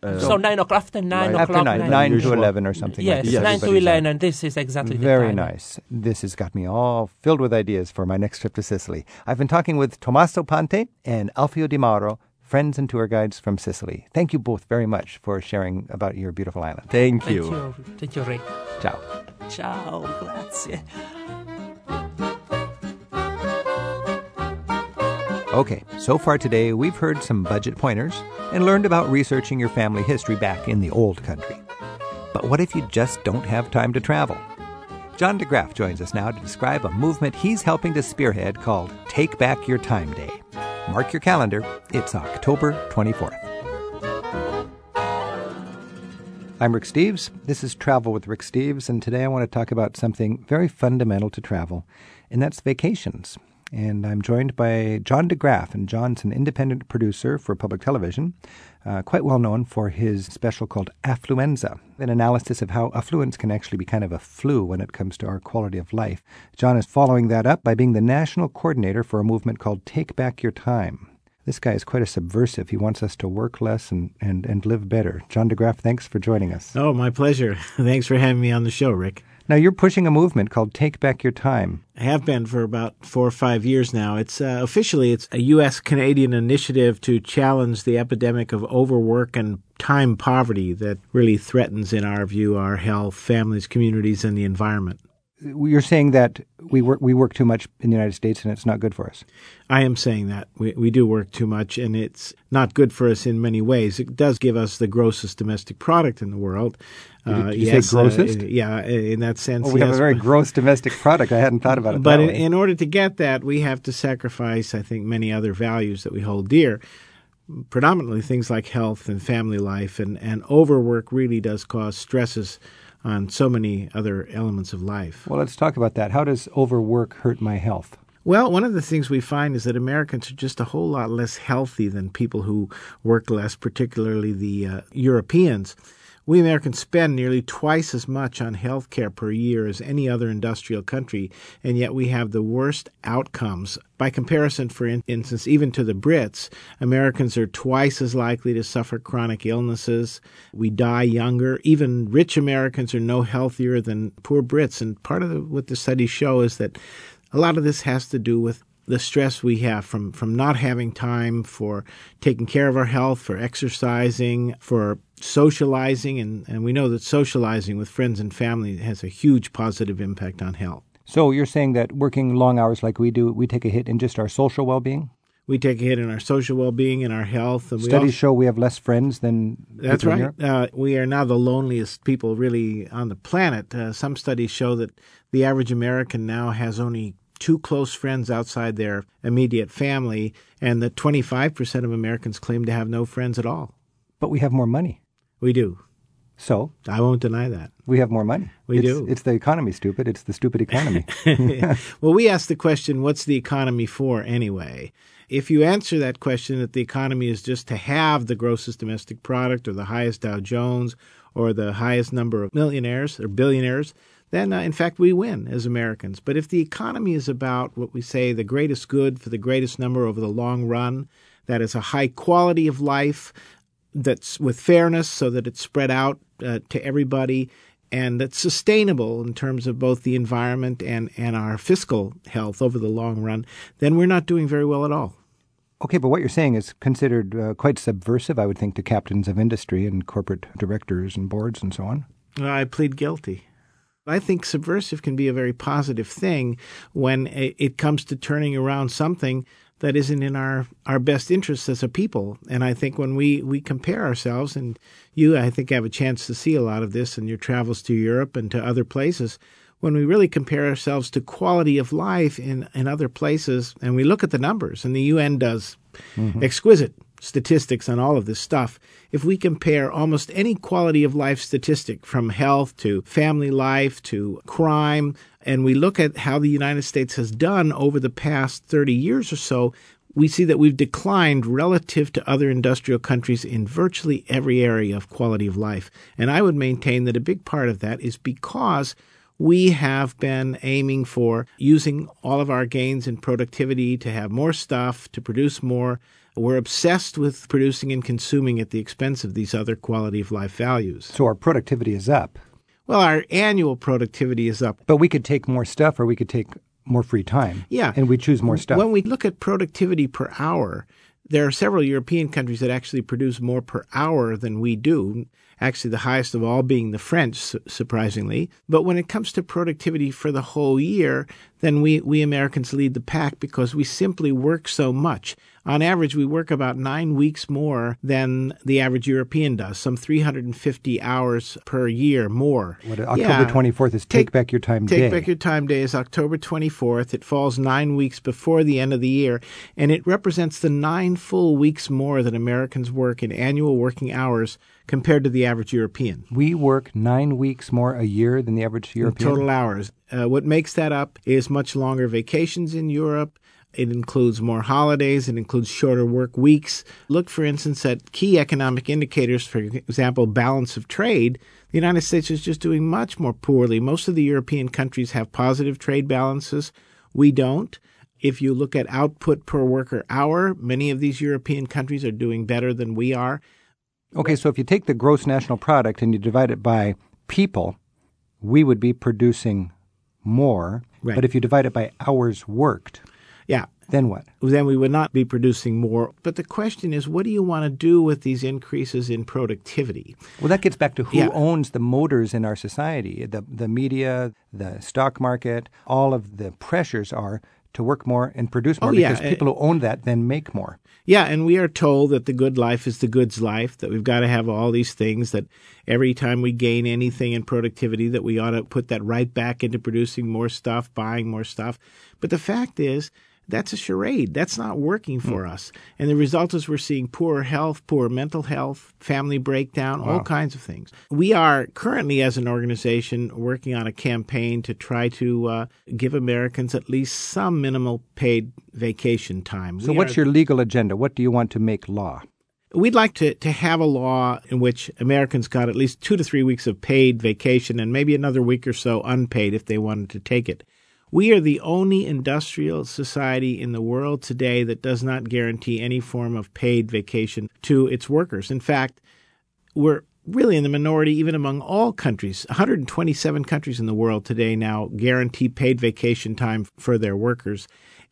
Uh, so nine o'clock after nine After o'clock. nine, nine to eleven or something. Yes, like this. nine to eleven. And this is exactly the Very time. nice. This has got me all filled with ideas for my next trip to Sicily. I've been talking with Tommaso Pante and Alfio Di Mauro, friends and tour guides from Sicily. Thank you both very much for sharing about your beautiful island. Thank Thank you. you. Thank you, Ray. Ciao. Ciao, grazie. Okay, so far today we've heard some budget pointers and learned about researching your family history back in the old country. But what if you just don't have time to travel? John de Graaf joins us now to describe a movement he's helping to spearhead called Take Back Your Time Day. Mark your calendar, it's October 24th. I'm Rick Steves. This is Travel with Rick Steves, and today I want to talk about something very fundamental to travel, and that's vacations. And I'm joined by John de Graaf, and John's an independent producer for public television, uh, quite well known for his special called Affluenza, an analysis of how affluence can actually be kind of a flu when it comes to our quality of life. John is following that up by being the national coordinator for a movement called Take Back Your Time. This guy is quite a subversive. He wants us to work less and, and, and live better. John de Graaf, thanks for joining us. Oh, my pleasure. Thanks for having me on the show, Rick. Now, you're pushing a movement called Take Back Your Time. I have been for about four or five years now. It's uh, officially it's a U.S. Canadian initiative to challenge the epidemic of overwork and time poverty that really threatens, in our view, our health, families, communities, and the environment. You're saying that we work we work too much in the United States and it's not good for us. I am saying that we we do work too much, and it's not good for us in many ways. It does give us the grossest domestic product in the world. Did you say grossest? Uh, yeah, in that sense. Well, we have a very but- gross domestic product. I hadn't thought about it But in, in order to get that, we have to sacrifice, I think, many other values that we hold dear. Predominantly things like health and family life, and, and overwork really does cause stresses on so many other elements of life. well, let's talk about that. How does overwork hurt my health? Well, one of the things we find is that Americans are just a whole lot less healthy than people who work less, particularly the uh, Europeans. We Americans spend nearly twice as much on health care per year as any other industrial country, and yet we have the worst outcomes. By comparison, for instance, even to the Brits, Americans are twice as likely to suffer chronic illnesses. We die younger. Even rich Americans are no healthier than poor Brits. And part of the, what the studies show is that a lot of this has to do with the stress we have from, from not having time for taking care of our health, for exercising, for socializing. And, and we know that socializing with friends and family has a huge positive impact on health. So you're saying that working long hours like we do, we take a hit in just our social well-being? We take a hit in our social well being and our health. And Studies also- show we have less friends than That's right. Uh, we are now the loneliest people really on the planet. Uh, some studies show that the average American now has only two close friends outside their immediate family, and that 25% of Americans claim to have no friends at all. But we have more money. We do. So I won't deny that. we have more money. We It's- do. It's the economy, stupid. It's the stupid economy. well, we ask the question, what's the economy for anyway? If you answer that question that the economy is just to have the grossest domestic product or the highest Dow Jones or the highest number of millionaires or billionaires, then uh, in fact we win as Americans. But if the economy is about what we say the greatest good for the greatest number over the long run, that is a high quality of life that's with fairness so that it's spread out uh, to everybody and that's sustainable in terms of both the environment and, and our fiscal health over the long run, then we're not doing very well at all. okay, but what you're saying is considered uh, quite subversive, I would think, to captains of industry and corporate directors and boards and so on. I plead guilty. I think subversive can be a very positive thing when it comes to turning around something that isn't in our, our best interests as a people. And I think when we, we compare ourselves, and you, I think, have a chance to see a lot of this in your travels to Europe and to other places, when we really compare ourselves to quality of life in, in other places, and we look at the numbers, and the UN does mm-hmm. exquisite statistics on all of this stuff. If we compare almost any quality of life statistic from health to family life to crime, and we look at how the United States has done over the past 30 years or so, we see that we've declined relative to other industrial countries in virtually every area of quality of life. And I would maintain that a big part of that is because we have been aiming for using all of our gains in productivity to have more stuff, to produce more we're obsessed with producing and consuming at the expense of these other quality of life values. So our productivity is up. Well, our annual productivity is up. But we could take more stuff or we could take more free time. Yeah. And we choose more stuff. When we look at productivity per hour, there are several European countries that actually produce more per hour than we do. Actually, the highest of all being the French, surprisingly. But when it comes to productivity for the whole year, then we, we Americans lead the pack because we simply work so much. On average, we work about nine weeks more than the average European does, some 350 hours per year more. What, October yeah. 24th is Take, Back Your Time Take Day. Back Your Time Day is October 24th. It falls nine weeks before the end of the year, and it represents the nine full weeks more that Americans work in annual working hours compared to the average European. We work nine weeks more a year than the average European? In total hours. Uh, what makes that up is much longer vacations in Europe it includes more holidays. It includes shorter work weeks. Look, for instance, at key economic indicators, for example, balance of trade. The United States is just doing much more poorly. Most of the European countries have positive trade balances. We don't. If you look at output per worker hour, many of these European countries are doing better than we are. Okay, so if you take the gross national product and you divide it by people, we would be producing more. Right. But if you divide it by hours worked, yeah. Then what? Then we would not be producing more. But the question is, what do you want to do with these increases in productivity? Well, that gets back to who yeah. owns the motors in our society. The, the media, the stock market, all of the pressures are to work more and produce more oh, yeah. because people who own that then make more. Yeah, and we are told that the good life is the goods life, that we've got to have all these things, that every time we gain anything in productivity, that we ought to put that right back into producing more stuff, buying more stuff. But the fact is, that's a charade. That's not working for mm. us. And the result is we're seeing poor health, poor mental health, family breakdown, wow. all kinds of things. We are currently, as an organization, working on a campaign to try to uh, give Americans at least some minimal paid vacation time. So, we what's are, your legal agenda? What do you want to make law? We'd like to, to have a law in which Americans got at least two to three weeks of paid vacation and maybe another week or so unpaid if they wanted to take it. We are the only industrial society in the world today that does not guarantee any form of paid vacation to its workers. In fact, we're really in the minority even among all countries. 127 countries in the world today now guarantee paid vacation time for their workers,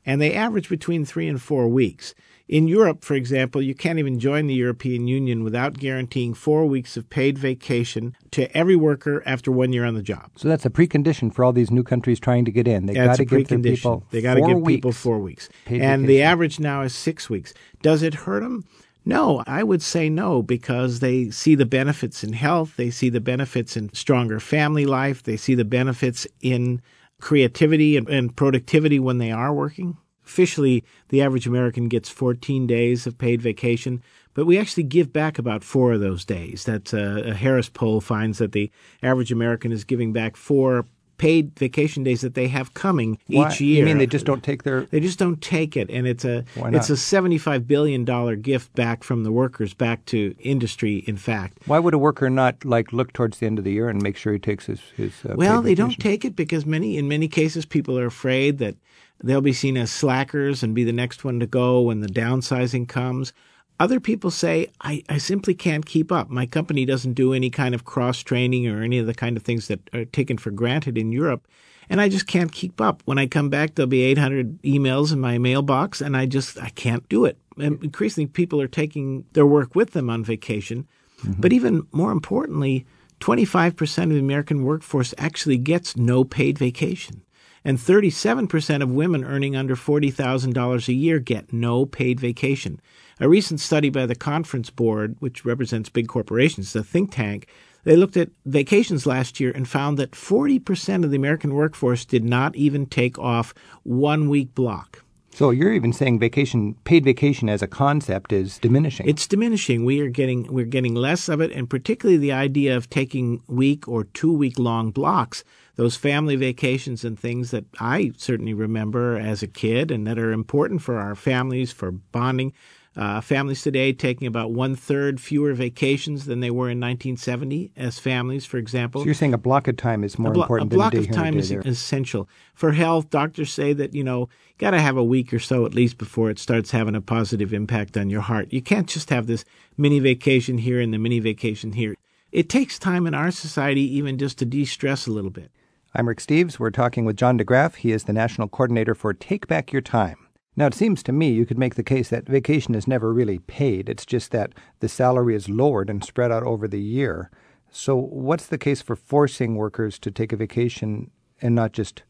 and they average between three and four weeks. In Europe, for example, you can't even join the European Union without guaranteeing four weeks of paid vacation to every worker after one year on the job. So that's a precondition for all these new countries trying to get in. They got to give people They got to give people four weeks, and vacation. the average now is six weeks. Does it hurt them? No, I would say no because they see the benefits in health, they see the benefits in stronger family life, they see the benefits in creativity and, and productivity when they are working. Officially, the average American gets 14 days of paid vacation, but we actually give back about four of those days. That uh, a Harris poll finds that the average American is giving back four paid vacation days that they have coming Why? each year. You mean they just don't take their? They just don't take it, and it's a it's a seventy-five billion dollar gift back from the workers back to industry. In fact, why would a worker not like look towards the end of the year and make sure he takes his his? Uh, well, they vacation? don't take it because many in many cases people are afraid that They'll be seen as slackers and be the next one to go when the downsizing comes. Other people say, I, I simply can't keep up. My company doesn't do any kind of cross training or any of the kind of things that are taken for granted in Europe. And I just can't keep up. When I come back, there'll be 800 emails in my mailbox, and I just I can't do it. And increasingly, people are taking their work with them on vacation. Mm-hmm. But even more importantly, 25% of the American workforce actually gets no paid vacation and 37% of women earning under $40,000 a year get no paid vacation. A recent study by the Conference Board, which represents big corporations, the think tank, they looked at vacations last year and found that 40% of the American workforce did not even take off one week block. So you're even saying vacation, paid vacation as a concept is diminishing. It's diminishing. We are getting we're getting less of it, and particularly the idea of taking week or two week long blocks, those family vacations and things that I certainly remember as a kid, and that are important for our families for bonding. Uh, families today taking about one third fewer vacations than they were in 1970 as families, for example. So you're saying a block of time is more blo- important a block than a of time is there. essential for health. Doctors say that you know got to have a week or so at least before it starts having a positive impact on your heart. You can't just have this mini vacation here and the mini vacation here. It takes time in our society even just to de-stress a little bit. I'm Rick Steves. We're talking with John de Graaf. He is the national coordinator for Take Back Your Time. Now, it seems to me you could make the case that vacation is never really paid. It's just that the salary is lowered and spread out over the year. So, what's the case for forcing workers to take a vacation and not just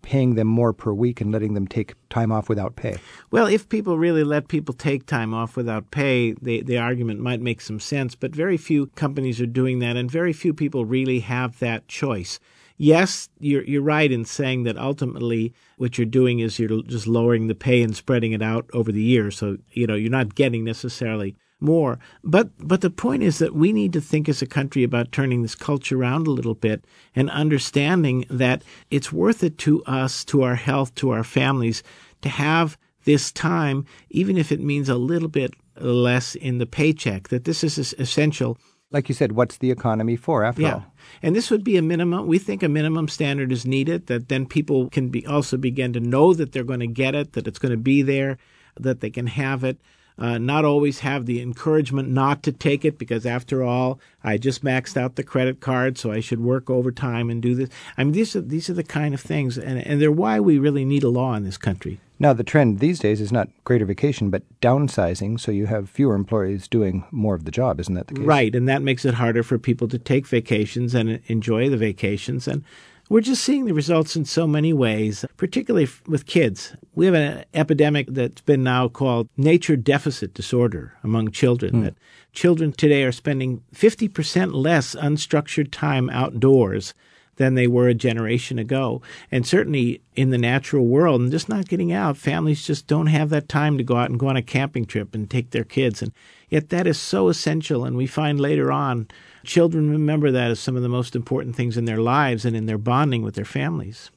paying them more per week and letting them take time off without pay? Well, if people really let people take time off without pay, the, the argument might make some sense, but very few companies are doing that, and very few people really have that choice. Yes, you're, you're right in saying that ultimately what you're doing is you're just lowering the pay and spreading it out over the year. So, you know, you're not getting necessarily more. But but the point is that we need to think as a country about turning this culture around a little bit and understanding that it's worth it to us, to our health, to our families, to have this time, even if it means a little bit less in the paycheck. That this is essential. Like you said, what's the economy for after yeah. all? And this would be a minimum. We think a minimum standard is needed. That then people can be also begin to know that they're going to get it, that it's going to be there, that they can have it uh, not always have the encouragement not to take it because, after all, I just maxed out the credit card, so I should work overtime and do this. I mean, these are these are the kind of things, and, and they're why we really need a law in this country. Now, the trend these days is not greater vacation, but downsizing, so you have fewer employees doing more of the job. Isn't that the case? Right, and that makes it harder for people to take vacations and enjoy the vacations. And we're just seeing the results in so many ways, particularly with kids. We have an epidemic that's been now called nature deficit disorder among children. Hmm. That children today are spending 50% less unstructured time outdoors than they were a generation ago. And certainly in the natural world and just not getting out, families just don't have that time to go out and go on a camping trip and take their kids. And yet that is so essential. And we find later on children remember that as some of the most important things in their lives and in their bonding with their families.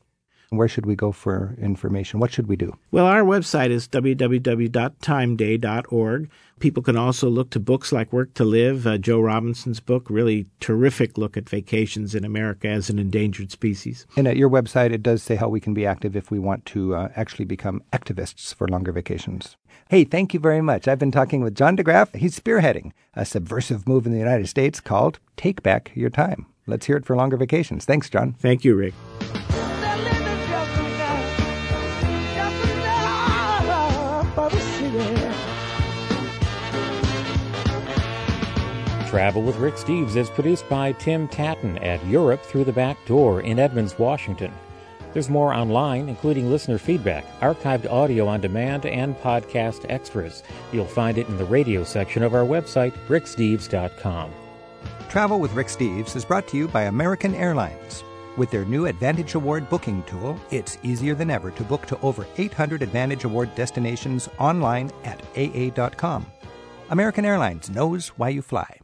Where should we go for information? What should we do? Well, our website is www.timeday.org. People can also look to books like Work to Live, uh, Joe Robinson's book, really terrific look at vacations in America as an endangered species. And at your website, it does say how we can be active if we want to uh, actually become activists for longer vacations. Hey, thank you very much. I've been talking with John de Graaf. He's spearheading a subversive move in the United States called Take Back Your Time. Let's hear it for longer vacations. Thanks, John. Thank you, Rick. Travel with Rick Steves is produced by Tim Tattan at Europe Through the Back Door in Edmonds, Washington. There's more online, including listener feedback, archived audio on demand, and podcast extras. You'll find it in the radio section of our website, ricksteves.com. Travel with Rick Steves is brought to you by American Airlines. With their new Advantage Award booking tool, it's easier than ever to book to over 800 Advantage Award destinations online at aa.com. American Airlines knows why you fly.